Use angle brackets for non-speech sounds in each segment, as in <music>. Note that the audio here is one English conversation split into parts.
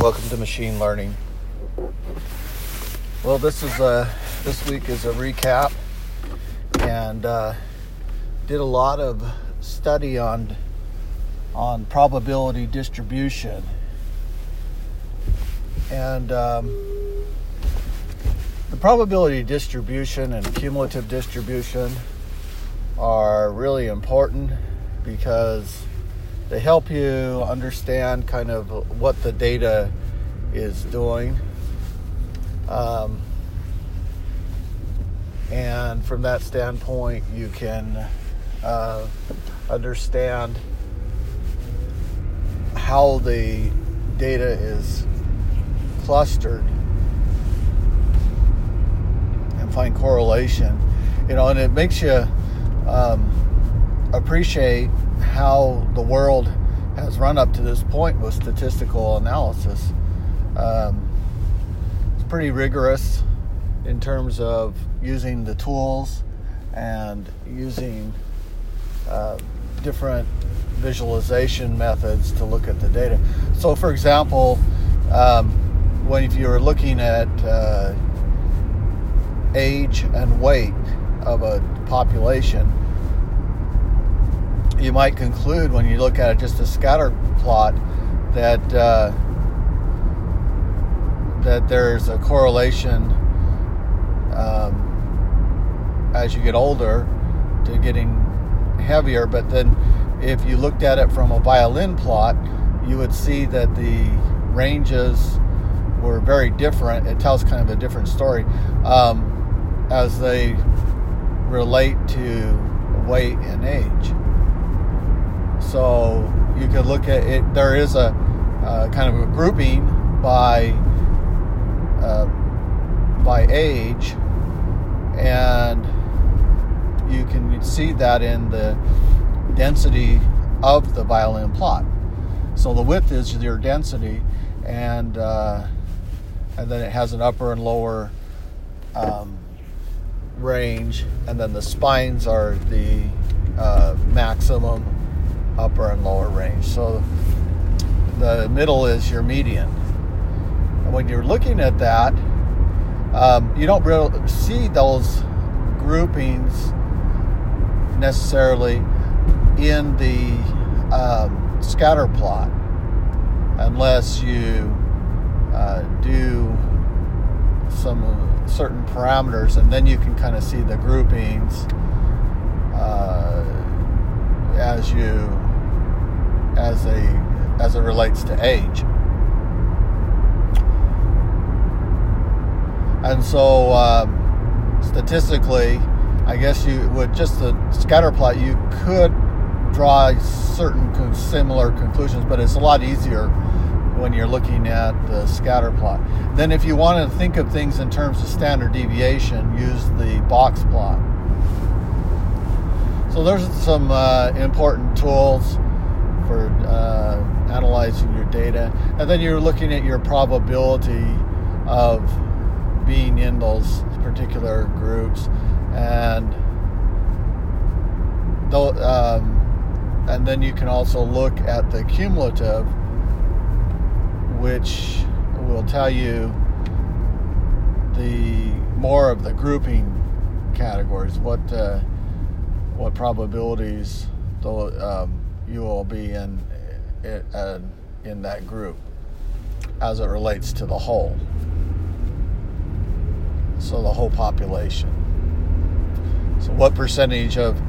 Welcome to machine learning. Well, this is a this week is a recap, and uh, did a lot of study on on probability distribution, and um, the probability distribution and cumulative distribution are really important because they help you understand kind of what the data is doing. Um, and from that standpoint, you can uh, understand how the data is clustered and find correlation. You know, and it makes you um, appreciate how the world has run up to this point with statistical analysis. Um, it's pretty rigorous in terms of using the tools and using uh, different visualization methods to look at the data. So, for example, um, when if you're looking at uh, age and weight of a population, you might conclude when you look at it just a scatter plot that uh, that there's a correlation um, as you get older to getting heavier. But then, if you looked at it from a violin plot, you would see that the ranges were very different. It tells kind of a different story um, as they relate to weight and age. So you could look at it. There is a uh, kind of a grouping by uh, by age, and you can see that in the density of the violin plot. So the width is your density, and uh, and then it has an upper and lower um, range, and then the spines are the uh, maximum upper and lower range. So the middle is your median. And when you're looking at that, um, you don't really see those groupings necessarily in the um, scatter plot unless you uh, do some certain parameters and then you can kind of see the groupings uh, as you as a as it relates to age. And so, um, statistically, I guess you would just the scatter plot. You could draw certain similar conclusions, but it's a lot easier when you're looking at the scatter plot. Then, if you want to think of things in terms of standard deviation, use the box plot. So there's some uh, important tools for uh, analyzing your data. And then you're looking at your probability of being in those particular groups. And um, and then you can also look at the cumulative, which will tell you the more of the grouping categories, what uh, what probabilities the um, you will be in in that group as it relates to the whole. So the whole population. So what percentage of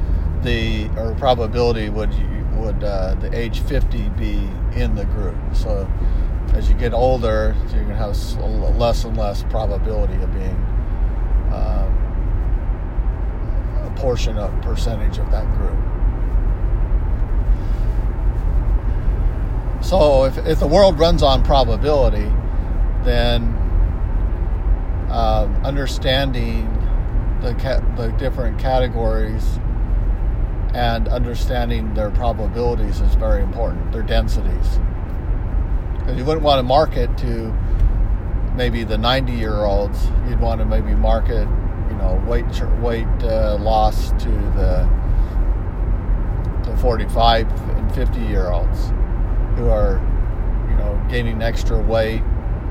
the or probability would you would uh, the age 50 be in the group? So as you get older, you're gonna have less and less probability of being uh, a portion of percentage of that group. So if, if the world runs on probability, then uh, understanding the ca- the different categories and understanding their probabilities is very important. Their densities, because you wouldn't want to market to maybe the 90 year olds. You'd want to maybe market, you know, weight weight uh, loss to the the 45 and 50 year olds who are, you know, gaining extra weight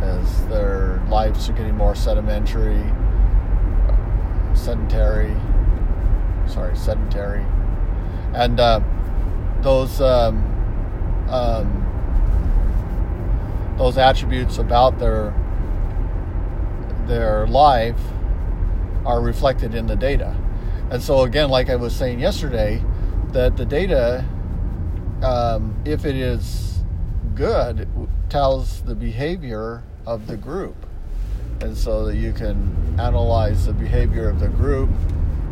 as their lives are getting more sedimentary, sedentary. Sorry, sedentary, and uh, those um, um, those attributes about their their life are reflected in the data. And so again, like I was saying yesterday, that the data, um, if it is good, tells the behavior of the group. And so that you can analyze the behavior of the group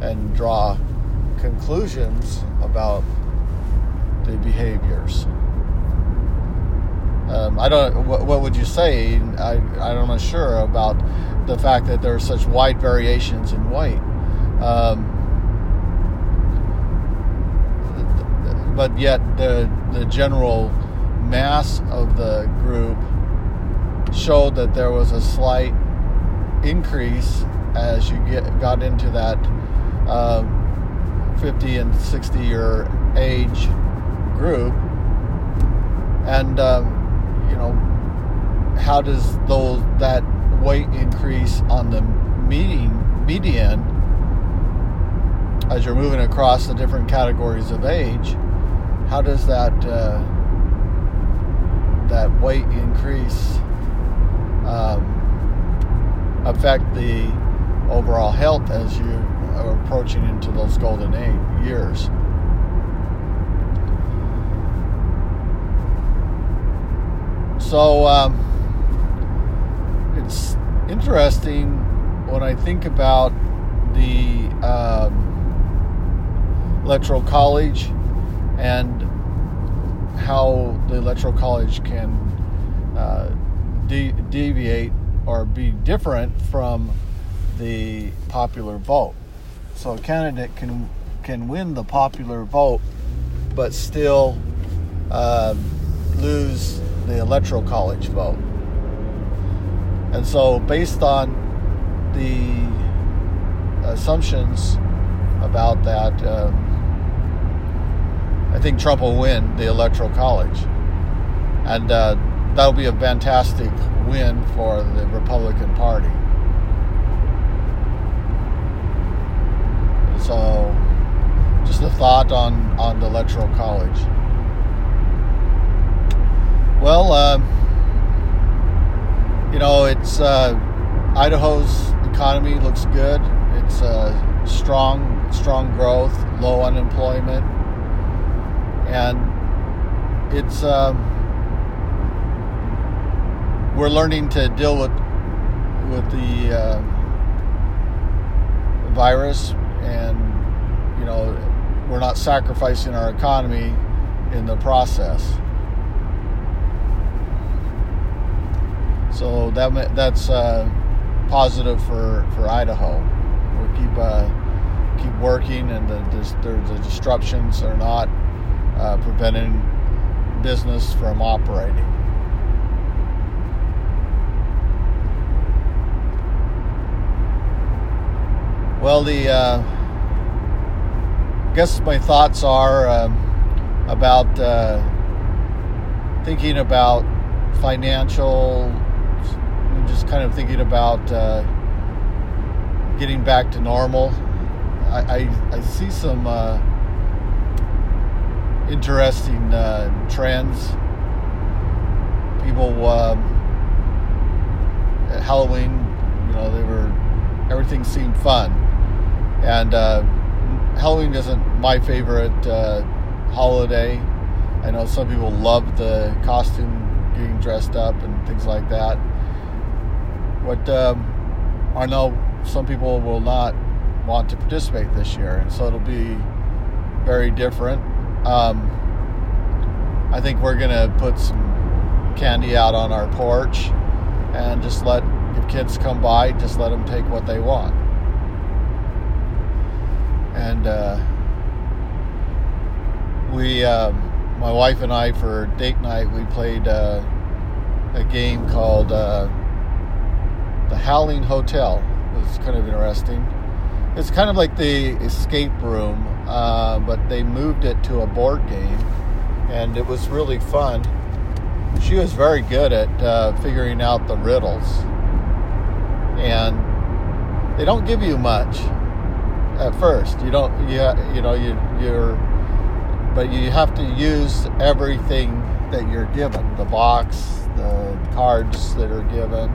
and draw conclusions about the behaviors. Um, I don't. What, what, would you say? I, I'm not sure about the fact that there are such wide variations in weight. Um, but yet the the general mass of the group showed that there was a slight increase as you get got into that uh, 50 and 60 year age group. And um, you know how does those that weight increase on the median median as you're moving across the different categories of age how does that uh, that weight increase um, affect the overall health as you are approaching into those golden age years? So um, it's interesting when I think about the um, electoral college and how the electoral college can uh, de- deviate or be different from the popular vote. So a candidate can can win the popular vote, but still uh, lose the electoral college vote. And so, based on the assumptions about that. Um, I think Trump will win the Electoral College. And uh, that'll be a fantastic win for the Republican Party. So, just a thought on, on the Electoral College. Well, uh, you know, it's uh, Idaho's economy looks good. It's uh, strong, strong growth, low unemployment and it's um, we're learning to deal with with the uh, virus, and you know we're not sacrificing our economy in the process. So that that's uh, positive for, for Idaho. We keep uh, keep working, and the, the, the disruptions are not uh, preventing business from operating. Well, the uh, I guess my thoughts are um, about uh, thinking about financial, just kind of thinking about uh, getting back to normal. I, I, I see some uh, interesting uh, trends. People, um, at Halloween, you know, they were everything seemed fun, and uh, Halloween isn't my favorite uh, holiday. I know some people love the costume, getting dressed up, and things like that. What um, I know, some people will not want to participate this year, and so it'll be very different. Um, I think we're gonna put some candy out on our porch and just let if kids come by, just let them take what they want. And uh, we, uh, my wife and I, for date night, we played uh, a game called uh, the Howling Hotel. It was kind of interesting. It's kind of like the escape room, uh, but they moved it to a board game, and it was really fun. she was very good at uh, figuring out the riddles. And they don't give you much at first. You don't, you, you know, you, you're, but you have to use everything that you're given the box, the cards that are given,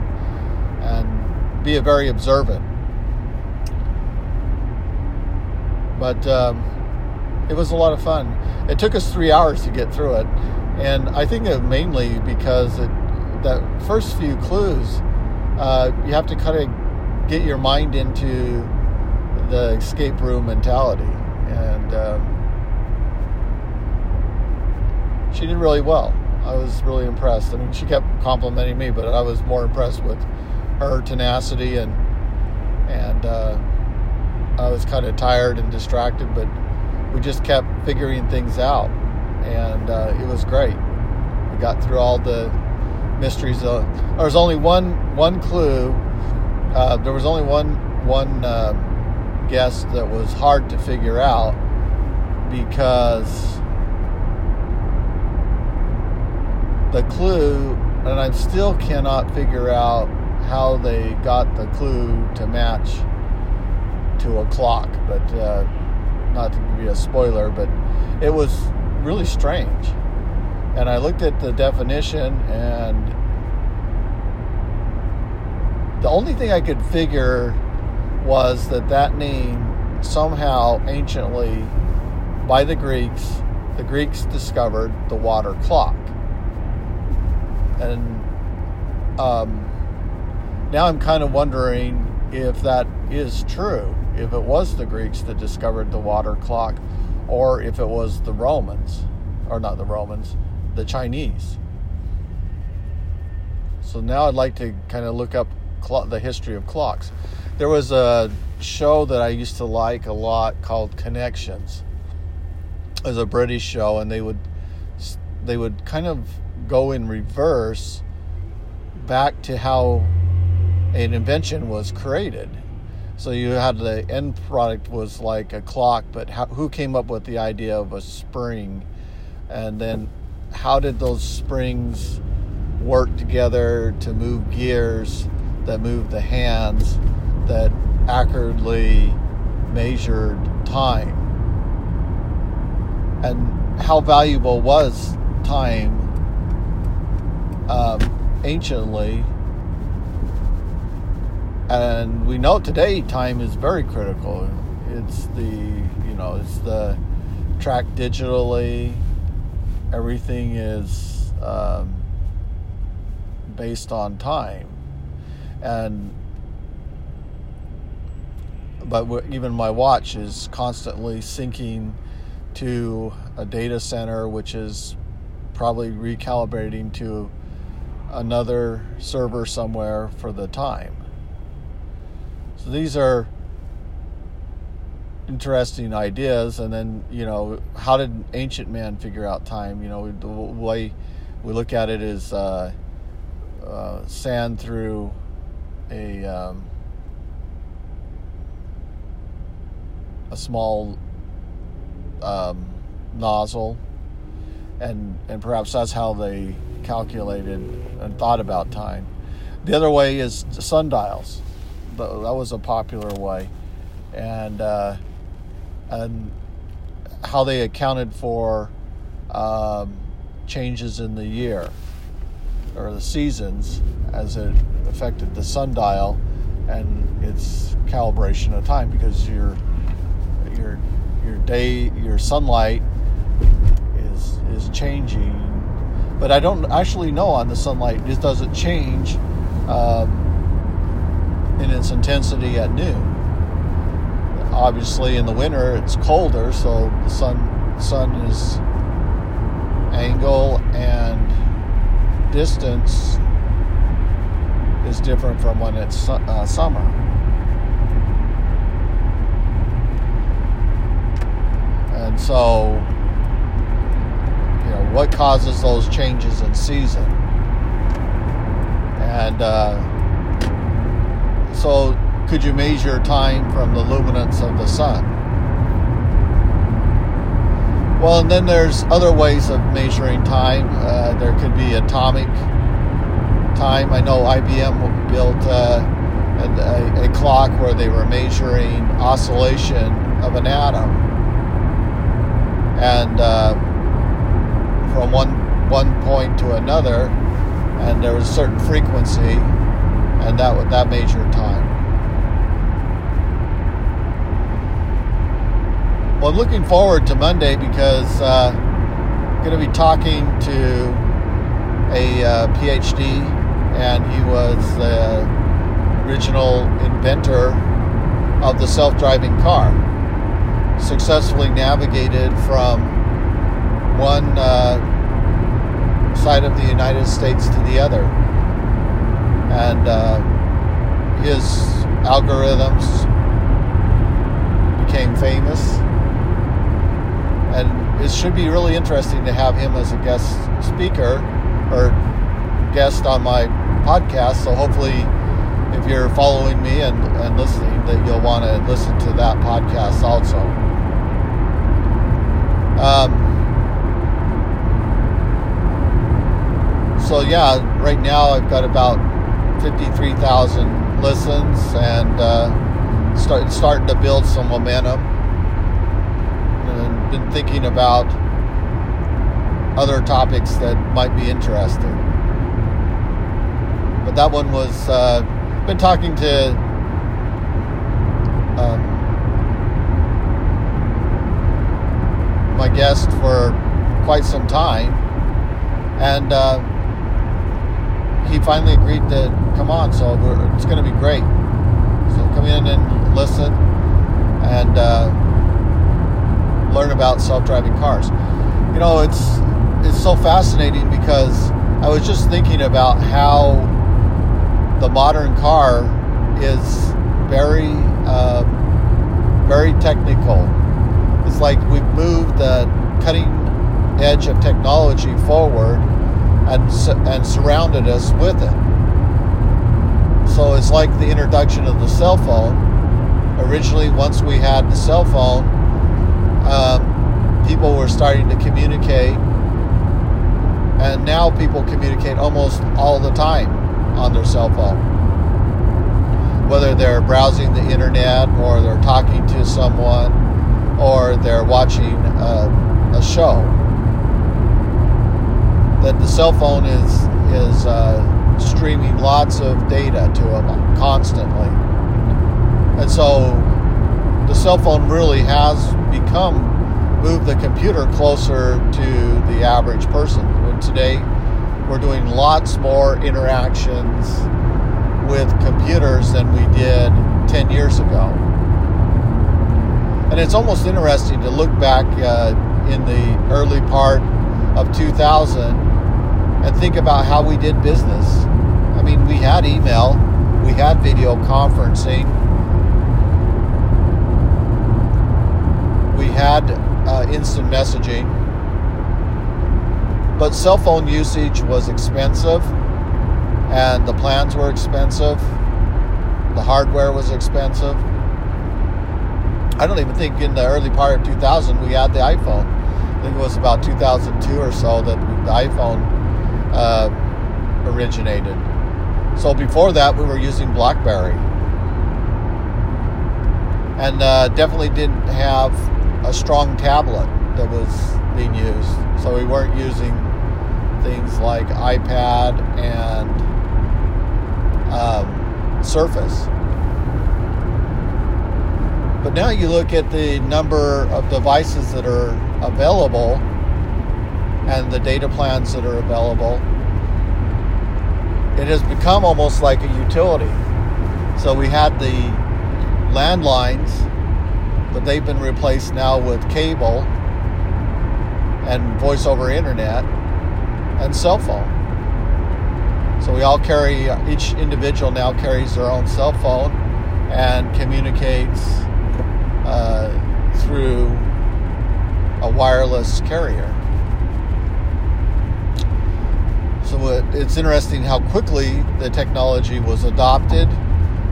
and be a very observant. But um, it was a lot of fun. It took us three hours to get through it, and I think mainly because it, that first few clues, uh, you have to kind of get your mind into the escape room mentality, and um, she did really well. I was really impressed. I mean, she kept complimenting me, but I was more impressed with her tenacity and and uh, I was kind of tired and distracted, but we just kept figuring things out, and uh, it was great. We got through all the mysteries. Uh, there was only one one clue. Uh, there was only one one um, guest that was hard to figure out because the clue, and I still cannot figure out how they got the clue to match to a clock, but uh, not to be a spoiler, but it was really strange. And I looked at the definition, and the only thing I could figure was that that name somehow anciently, by the Greeks, the Greeks discovered the water clock. And um, now I'm kind of wondering if that is true if it was the Greeks that discovered the water clock or if it was the Romans, or not the Romans, the Chinese. So now I'd like to kind of look up cl- the history of clocks. There was a show that I used to like a lot called Connections. It was a British show, and they would they would kind of go in reverse back to how an invention was created so you had the end product was like a clock, but how, who came up with the idea of a spring? And then how did those springs work together to move gears that moved the hands that accurately measured time? And how valuable was time um, anciently and we know today time is very critical. It's the you know it's the track digitally. Everything is um, based on time, and but even my watch is constantly syncing to a data center, which is probably recalibrating to another server somewhere for the time. So these are interesting ideas. And then, you know, how did ancient man figure out time? You know, the way we look at it is uh, uh, sand through a um, a small um, nozzle, and and perhaps that's how they calculated and thought about time. The other way is sundials that was a popular way, and uh, and how they accounted for um, changes in the year or the seasons as it affected the sundial and its calibration of time because your your your day your sunlight is is changing. But I don't actually know on the sunlight it doesn't change um, in its intensity at noon. Obviously, in the winter, it's colder, so the sun sun is angle and distance is different from when it's uh, summer. And so, you know, what causes those changes in season? And uh, so, could you measure time from the luminance of the sun? Well, and then there's other ways of measuring time. Uh, there could be atomic time. I know IBM built uh, a, a, clock where they were measuring oscillation of an atom, and uh, from one one point to another, and there was a certain frequency, and that that measured time. Well, I'm looking forward to Monday because uh, I'm going to be talking to a uh, PhD, and he was the original inventor of the self-driving car. Successfully navigated from one uh, side of the United States to the other, and uh, his algorithms became famous and it should be really interesting to have him as a guest speaker or guest on my podcast. So hopefully, if you're following me and, and listening, that you'll want to listen to that podcast also. Um, so yeah, right now I've got about fifty-three thousand listens and uh, start starting to build some momentum been thinking about other topics that might be interesting. But that one was uh, been talking to um, my guest for quite some time, and uh, he finally agreed to come on. So it's going to be great. So come in and listen, and. Uh, learn about self-driving cars. You know, it's it's so fascinating because I was just thinking about how the modern car is very uh, very technical. It's like we've moved the cutting edge of technology forward and and surrounded us with it. So it's like the introduction of the cell phone. Originally, once we had the cell phone, um, people were starting to communicate, and now people communicate almost all the time on their cell phone. Whether they're browsing the internet, or they're talking to someone, or they're watching a, a show, that the cell phone is is uh, streaming lots of data to them constantly, and so the cell phone really has become move the computer closer to the average person. When today we're doing lots more interactions with computers than we did 10 years ago. And it's almost interesting to look back uh, in the early part of 2000 and think about how we did business. I mean, we had email, we had video conferencing, had uh, instant messaging, but cell phone usage was expensive, and the plans were expensive. The hardware was expensive. I don't even think in the early part of 2000 we had the iPhone. I think it was about 2002 or so that the iPhone uh, originated. So before that, we were using BlackBerry, and uh, definitely didn't have a strong tablet that was being used. So we weren't using things like iPad and um, Surface. But now you look at the number of devices that are available and the data plans that are available. It has become almost like a utility. So we had the landlines but they've been replaced now with cable and voice over internet and cell phone. So we all carry, each individual now carries their own cell phone and communicates uh, through a wireless carrier. So it's interesting how quickly the technology was adopted,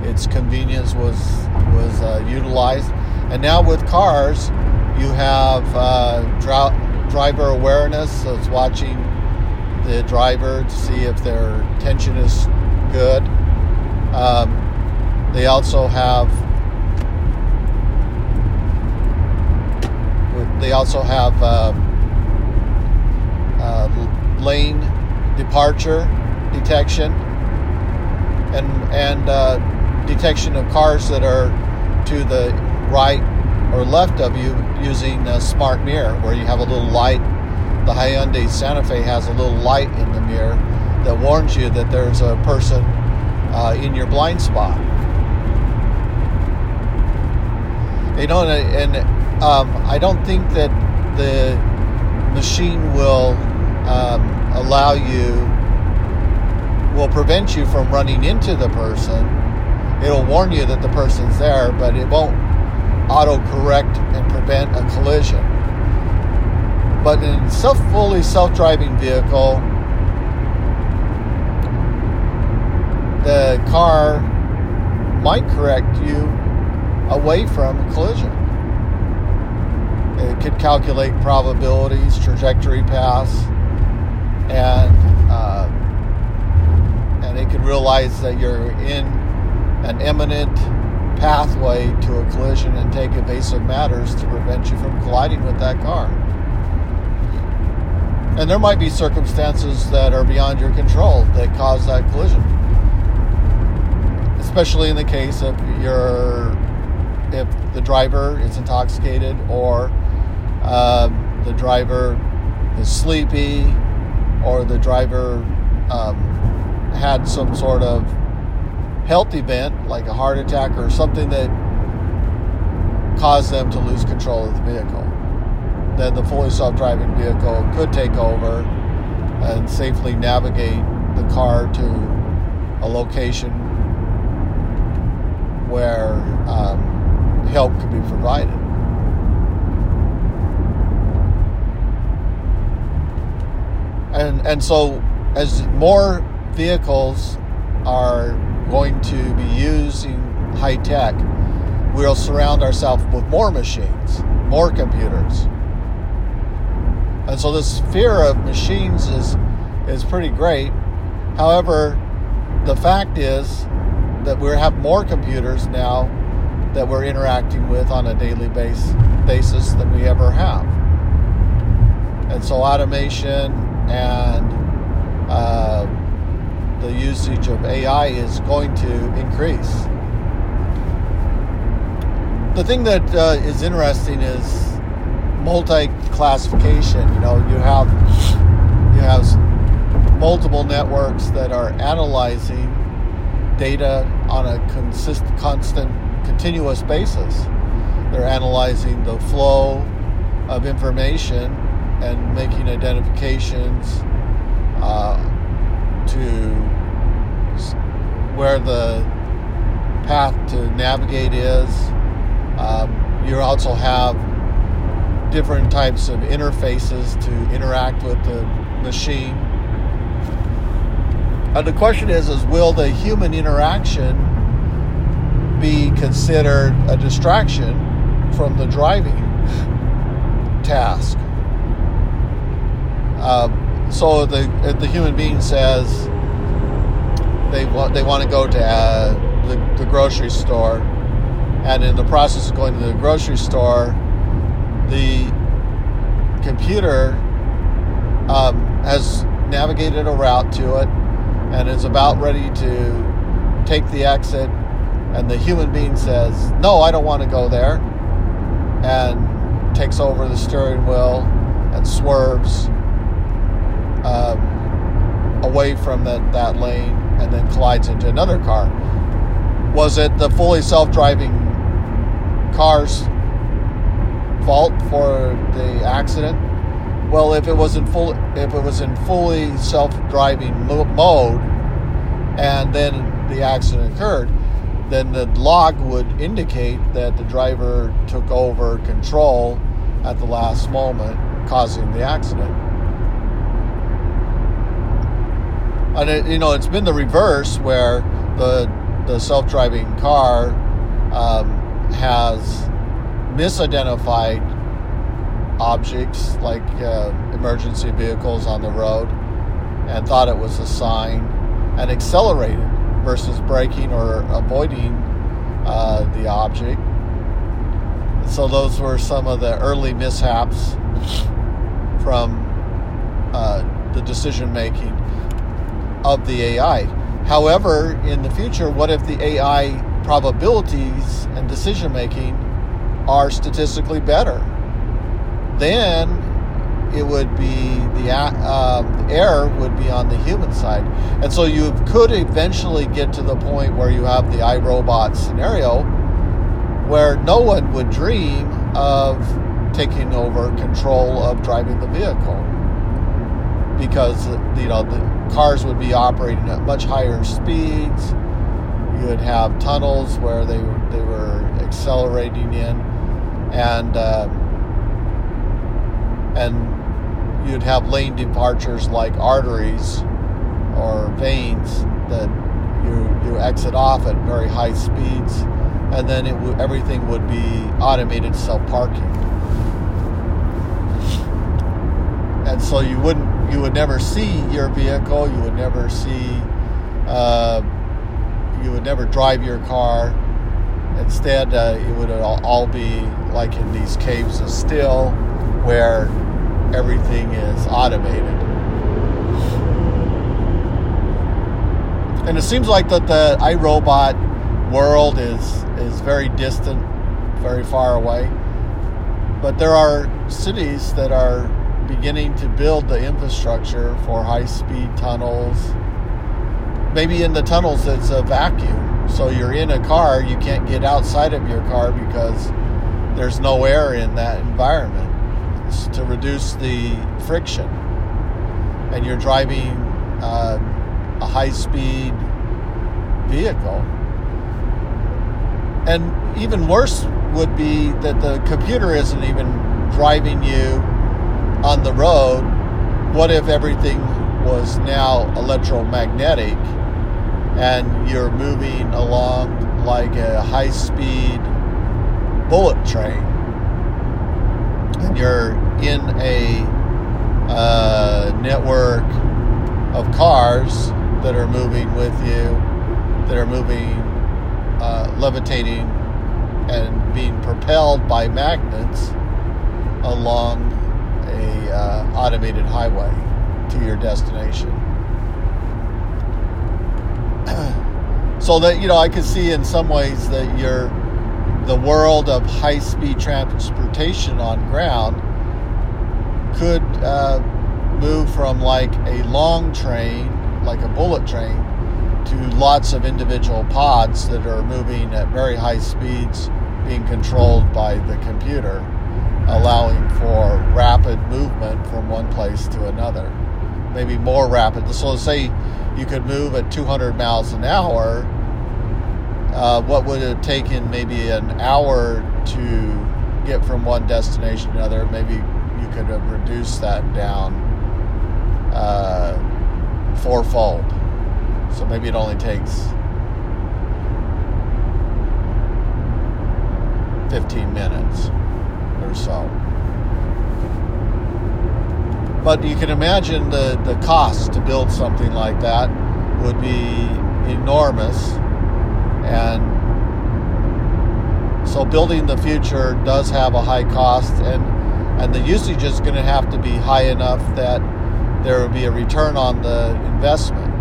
its convenience was was uh, utilized, and now with cars, you have uh, driver awareness, so it's watching the driver to see if their tension is good. Um, they also have they also have uh, uh, lane departure detection and and uh, detection of cars that are to the right or left of you using a smart mirror, where you have a little light. The Hyundai Santa Fe has a little light in the mirror that warns you that there's a person uh, in your blind spot. You know, and, um, I don't think that the machine will um, allow you, will prevent you from running into the person. It'll warn you that the person's there, but it won't auto correct and prevent a collision. But in self fully self driving vehicle, the car might correct you away from a collision. It could calculate probabilities, trajectory paths, and uh, and it could realize that you're in an imminent pathway to a collision and take evasive matters to prevent you from colliding with that car. And there might be circumstances that are beyond your control that cause that collision. Especially in the case of your if the driver is intoxicated or um, the driver is sleepy or the driver um, had some sort of health event like a heart attack or something that caused them to lose control of the vehicle. Then the fully self driving vehicle could take over and safely navigate the car to a location where um, help could be provided. And, and so, as more vehicles are going to be using high tech, we'll surround ourselves with more machines, more computers. And so this fear of machines is is pretty great. However, the fact is that we have more computers now that we're interacting with on a daily base, basis than we ever have. And so automation and uh, the usage of AI is going to increase. The thing that uh, is interesting is multi-classification. You know, you have you have multiple networks that are analyzing data on a consist, constant, continuous basis. They're analyzing the flow of information and making identifications uh, to where the path to navigate is. Um, you also have different types of interfaces to interact with the machine. And the question is, is will the human interaction be considered a distraction from the driving <laughs> task? Um, so the the human being says, they want they want to go to uh, the, the grocery store, and in the process of going to the grocery store, the computer um, has navigated a route to it and is about ready to take the exit, and the human being says, "No, I don't want to go there," and takes over the steering wheel and swerves um, away from that, that lane and then collides into another car. Was it the fully self-driving car's fault for the accident? Well, if it was in full, if it was in fully self-driving mode, and then the accident occurred, then the log would indicate that the driver took over control at the last moment, causing the accident. And it, you know it's been the reverse where the the self-driving car um, has misidentified objects like uh, emergency vehicles on the road and thought it was a sign and accelerated versus braking or avoiding uh, the object. So those were some of the early mishaps from uh, the decision making of the AI. However, in the future, what if the AI probabilities and decision making are statistically better? Then it would be the, uh, the error would be on the human side, and so you could eventually get to the point where you have the iRobot scenario, where no one would dream of taking over control of driving the vehicle because you know the cars would be operating at much higher speeds. You would have tunnels where they they were accelerating in, and uh, and you'd have lane departures like arteries or veins that you you exit off at very high speeds, and then it w- everything would be automated self parking, and so you wouldn't you would never see your vehicle. You would never see. Uh, you would never drive your car. Instead, uh, it would all, be like in these Caves of Steel, where everything is automated. And it seems like that the iRobot world is is very distant, very far away. But there are cities that are beginning to build the infrastructure for high speed tunnels. Maybe in the tunnels it's a vacuum. So you're in a car, you can't get outside of your car because there's no air in that environment it's to reduce the friction. And you're driving uh, a high speed vehicle. And even worse would be that the computer isn't even driving you on the road, what if everything was now electromagnetic and you're moving along like a high speed bullet train and you're in a uh, network of cars that are moving with you, that are moving, uh, levitating, and being propelled by magnets along a uh, automated highway to your destination. <clears throat> so that you know, I can see in some ways that you're the world of high-speed transportation on ground could uh, move from like a long train, like a bullet train, to lots of individual pods that are moving at very high speeds, being controlled by the computer allowing for rapid movement from one place to another. Maybe more rapid. So, say you could move at 200 miles an hour. Uh, what would it take in maybe an hour to get from one destination to another? Maybe you could have reduced that down uh, fourfold. So maybe it only takes 15 minutes or so. But you can imagine the, the cost to build something like that would be enormous. And so building the future does have a high cost and and the usage is going to have to be high enough that there would be a return on the investment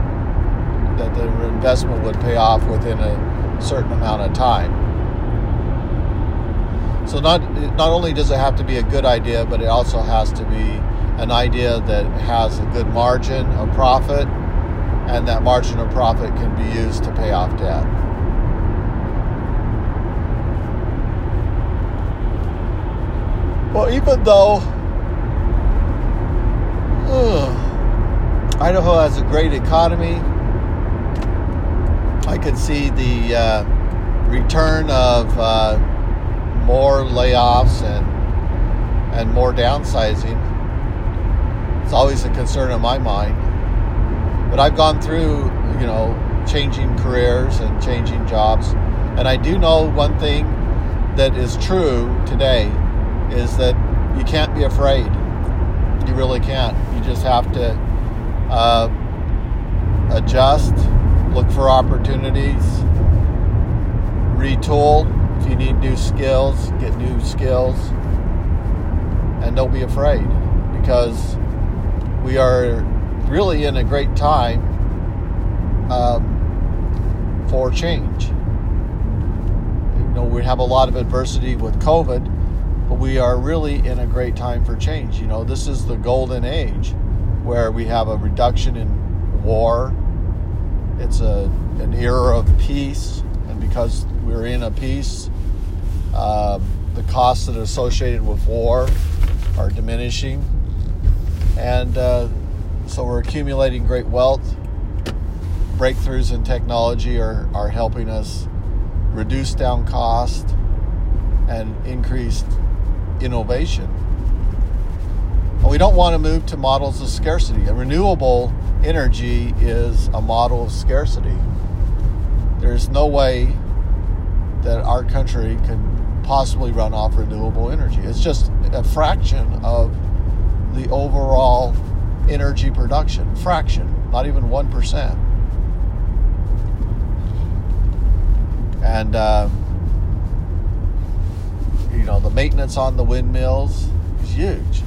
that the investment would pay off within a certain amount of time. So not not only does it have to be a good idea, but it also has to be an idea that has a good margin of profit, and that margin of profit can be used to pay off debt. Well, even though uh, Idaho has a great economy, I could see the uh, return of uh, more layoffs and and more downsizing. It's always a concern in my mind. But I've gone through, you know, changing careers and changing jobs, and I do know one thing that is true today is that you can't be afraid. You really can't. You just have to uh, adjust, look for opportunities, retool. If you need new skills, get new skills, and don't be afraid because we are really in a great time um, for change. You know, we have a lot of adversity with COVID, but we are really in a great time for change. You know, this is the golden age where we have a reduction in war. It's a an era of peace, and because we're in a peace, um, the costs that are associated with war are diminishing, and uh, so we're accumulating great wealth. Breakthroughs in technology are, are helping us reduce down cost and increased innovation. And we don't want to move to models of scarcity. A renewable energy is a model of scarcity. There's no way that our country can possibly run off renewable energy. It's just a fraction of the overall energy production. Fraction, not even 1%. And, uh, you know, the maintenance on the windmills is huge.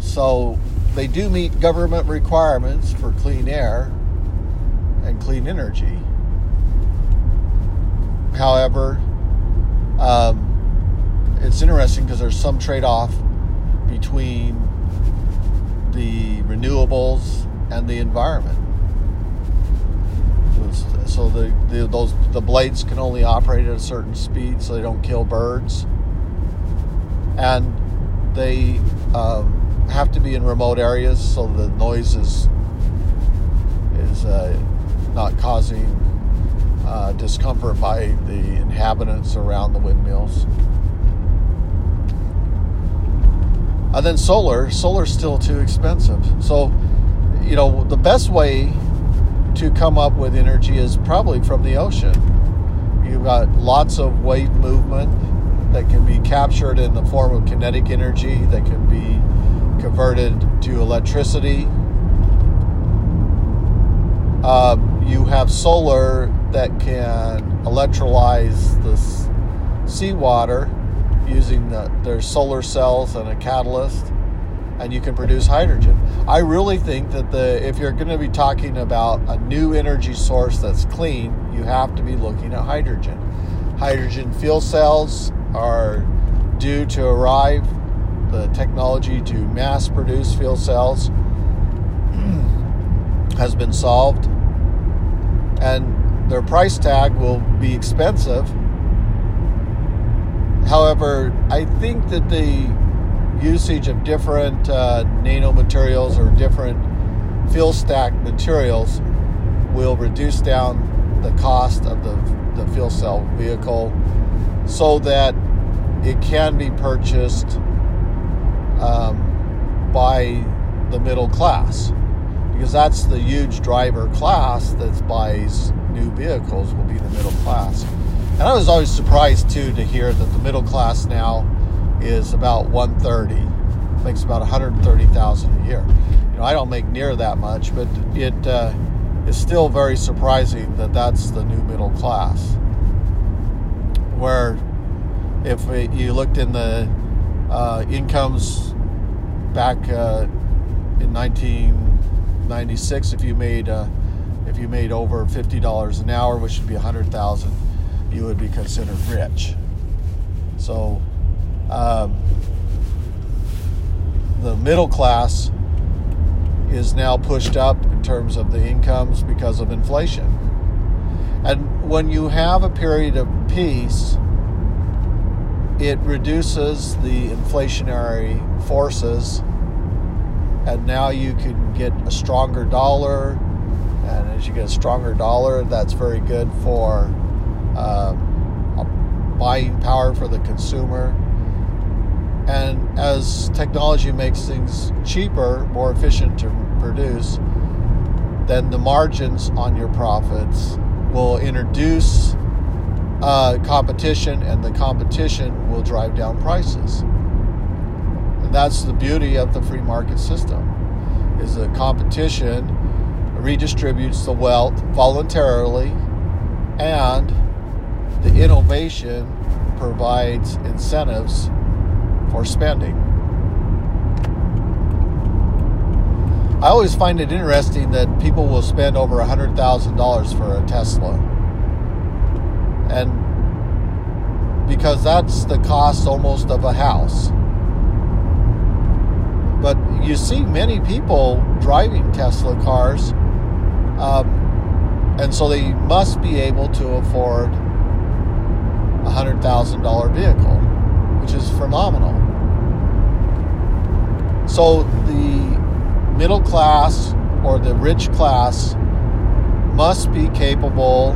So they do meet government requirements for clean air and clean energy. However, um, it's interesting because there's some trade off between the renewables and the environment. So the, the those the blades can only operate at a certain speed, so they don't kill birds, and they um, have to be in remote areas, so the noise is is uh, not causing uh, discomfort by the inhabitants around the windmills. And then solar, solar's still too expensive. So, you know, the best way to come up with energy is probably from the ocean. You've got lots of wave movement that can be captured in the form of kinetic energy that can be converted to electricity. Uh, you have solar that can electrolyze the seawater using the, their solar cells and a catalyst, and you can produce hydrogen. I really think that the if you're going to be talking about a new energy source that's clean, you have to be looking at hydrogen. Hydrogen fuel cells are due to arrive. The technology to mass produce fuel cells <clears throat> has been solved, and their price tag will be expensive. However, I think that the usage of different uh, nanomaterials or different fuel stack materials will reduce down the cost of the, the fuel cell vehicle so that it can be purchased um, by the middle class because that's the huge driver class that buys new vehicles will be the middle class. And I was always surprised too to hear that the middle class now is about 130, makes about 130,000 a year. You know, I don't make near that much, but it uh, is still very surprising that that's the new middle class. Where if you looked in the uh, incomes back uh, in 1996, if you made uh, if you made over fifty dollars an hour, which would be a hundred thousand you would be considered rich. So, um, the middle class is now pushed up in terms of the incomes because of inflation. And when you have a period of peace, it reduces the inflationary forces, and now you can get a stronger dollar. And as you get a stronger dollar, that's very good for um, buying power for the consumer. And as technology makes things cheaper, more efficient to produce, then the margins on your profits will introduce uh, competition, and the competition will drive down prices. That's the beauty of the free market system: is the competition redistributes the wealth voluntarily, and the innovation provides incentives for spending. I always find it interesting that people will spend over $100,000 for a Tesla. And because that's the cost almost of a house. But you see many people driving Tesla cars, um, and so they must be able to afford a $100,000 vehicle, which is phenomenal. So the middle class or the rich class must be capable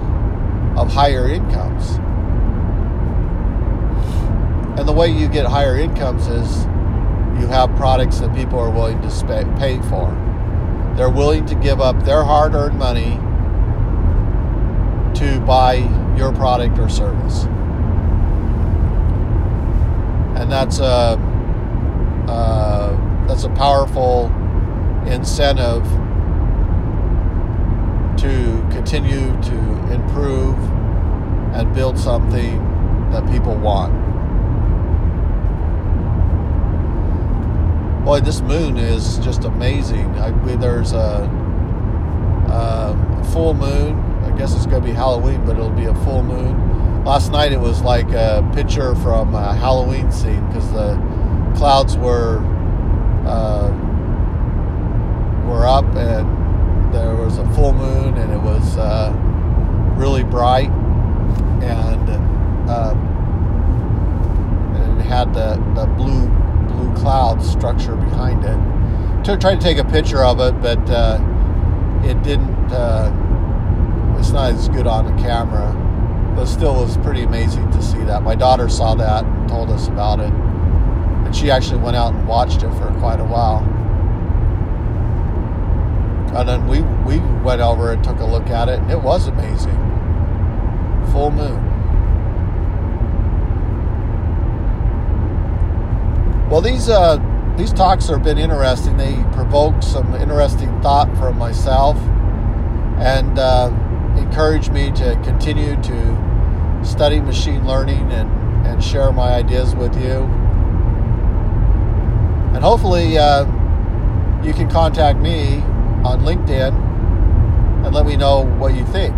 of higher incomes. And the way you get higher incomes is you have products that people are willing to pay for. They're willing to give up their hard earned money to buy your product or service. And that's a, uh, that's a powerful incentive to continue to improve and build something that people want. Boy, this moon is just amazing. I, there's a, a full moon. I guess it's going to be Halloween, but it'll be a full moon. Last night it was like a picture from a Halloween scene because the clouds were. Uh, were up and there was a full moon and it was uh, really bright and, uh, it had the, the blue cloud structure behind it. To try to take a picture of it, but uh, it didn't. Uh, it's not as good on the camera, but still was pretty amazing to see that. My daughter saw that and told us about it, and she actually went out and watched it for quite a while. And then we, we went over and took a look at it, and it was amazing. Full moon. Well, these uh, these talks have been interesting. They provoked some interesting thought from myself, and uh, encouraged me to continue to study machine learning and, and share my ideas with you. And hopefully, uh, you can contact me on LinkedIn and let me know what you think.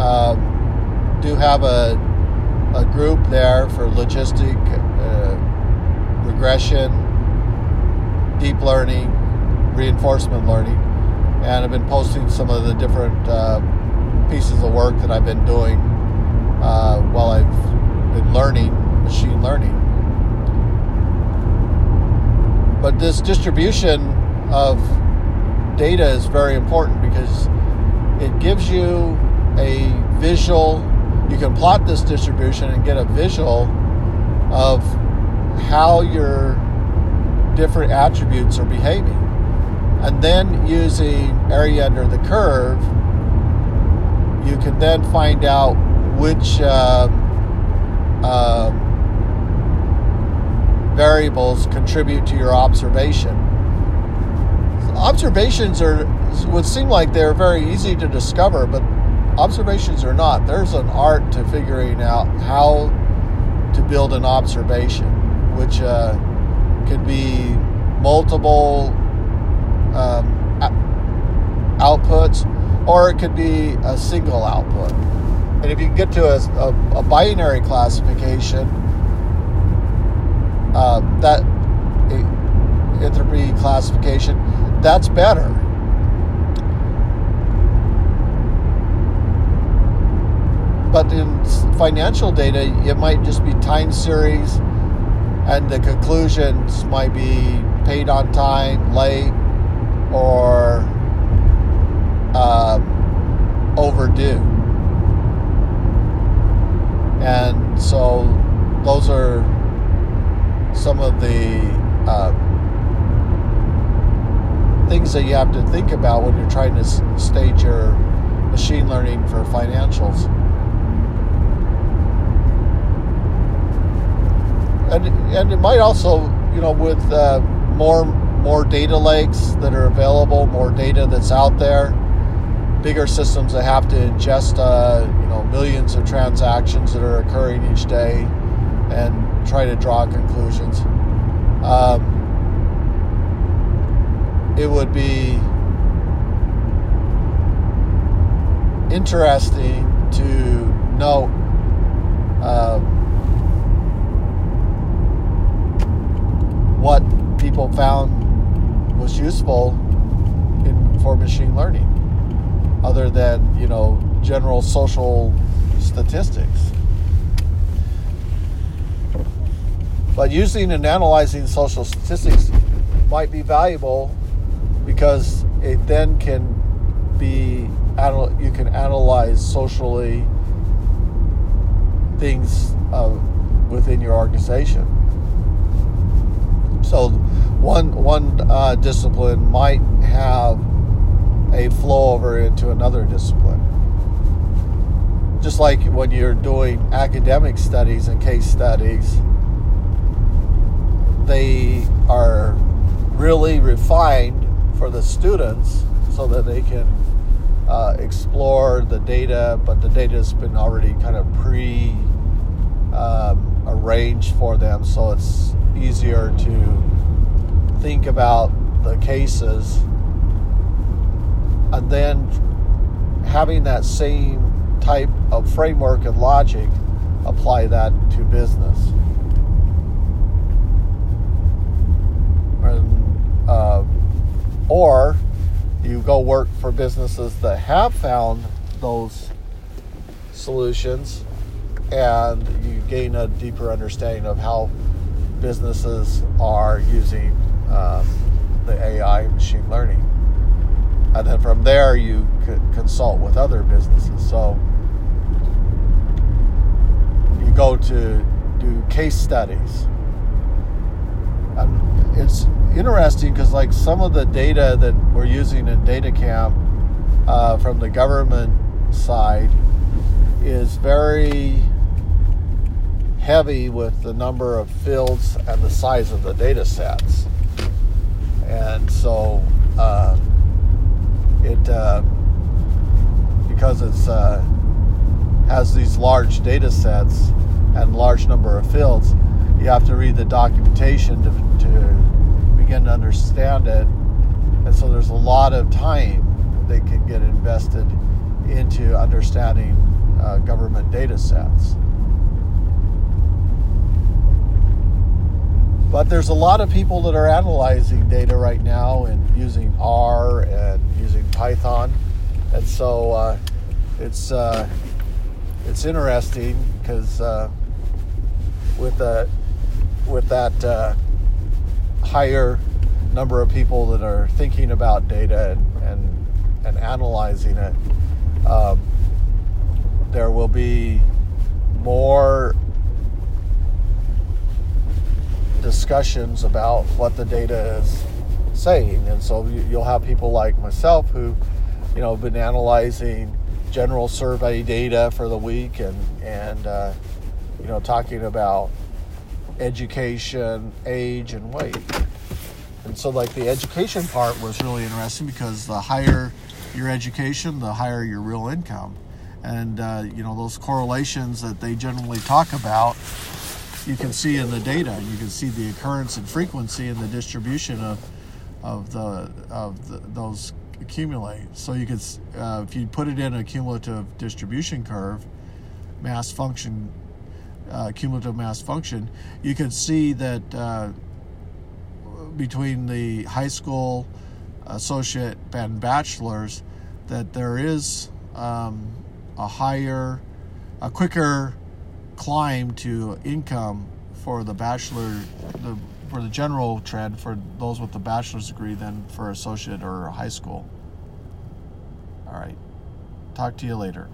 Um, do have a, a group there for logistic uh, regression, deep learning, reinforcement learning, and I've been posting some of the different uh, pieces of work that I've been doing uh, while I've been learning machine learning. But this distribution of data is very important because it gives you a visual. You can plot this distribution and get a visual of how your different attributes are behaving. And then using area under the curve, you can then find out which uh, uh, variables contribute to your observation observations are would seem like they're very easy to discover, but observations are not. There's an art to figuring out how to build an observation, which uh, could be multiple um, outputs, or it could be a single output. And if you get to a, a, a binary classification, uh, that entropy classification, that's better. But in financial data, it might just be time series, and the conclusions might be paid on time, late, or uh, overdue. And so those are some of the uh, things that you have to think about when you're trying to stage your machine learning for financials. And and it might also, you know, with uh, more more data lakes that are available, more data that's out there, bigger systems that have to ingest, uh, you know, millions of transactions that are occurring each day, and try to draw conclusions. Um, it would be interesting to know what people found was useful in for machine learning, other than you know general social statistics. But using and analyzing social statistics might be valuable because it then can be you can analyze socially things uh, within your organization. So one one uh, discipline might have a flow over into another discipline. Just like when you're doing academic studies and case studies, they are really refined for the students so that they can uh, explore the data, but the data has been already kind of pre um, arranged for them, so it's easier to think about the cases and then having that same type of framework and logic apply that to business. And, uh, or you go work for businesses that have found those solutions and you gain a deeper understanding of how businesses are using um, the AI machine learning. And then from there, you could consult with other businesses. So you go to do case studies. And it's interesting because like some of the data that we're using in DataCamp uh, from the government side is very heavy with the number of fields and the size of the data sets. And so uh, it, uh, because it's uh, has these large data sets and large number of fields, you have to read the documentation to, to begin to understand it. And so there's a lot of time that can get invested into understanding uh, government data sets. But there's a lot of people that are analyzing data right now and using R and using Python. And so uh, it's, uh, it's interesting because uh, with, the, with that uh, higher number of people that are thinking about data and, and, and analyzing it, um, there will be more discussions about what the data is saying. And so you'll have people like myself who, you know, been analyzing general survey data for the week and, and uh, you know, talking about education, age, and weight. And so, like, the education part was really interesting because the higher your education, the higher your real income. And, uh, you know, those correlations that they generally talk about, you can see in the data. You can see the occurrence and frequency and the distribution of, of, the, of the, those accumulate. So you could, uh, if you put it in a cumulative distribution curve, mass function uh, cumulative mass function, you can see that uh, between the high school, associate, and bachelor's, that there is um, a higher, a quicker climb to income for the bachelor, the for the general trend for those with the bachelor's degree than for associate or high school. All right. Talk to you later.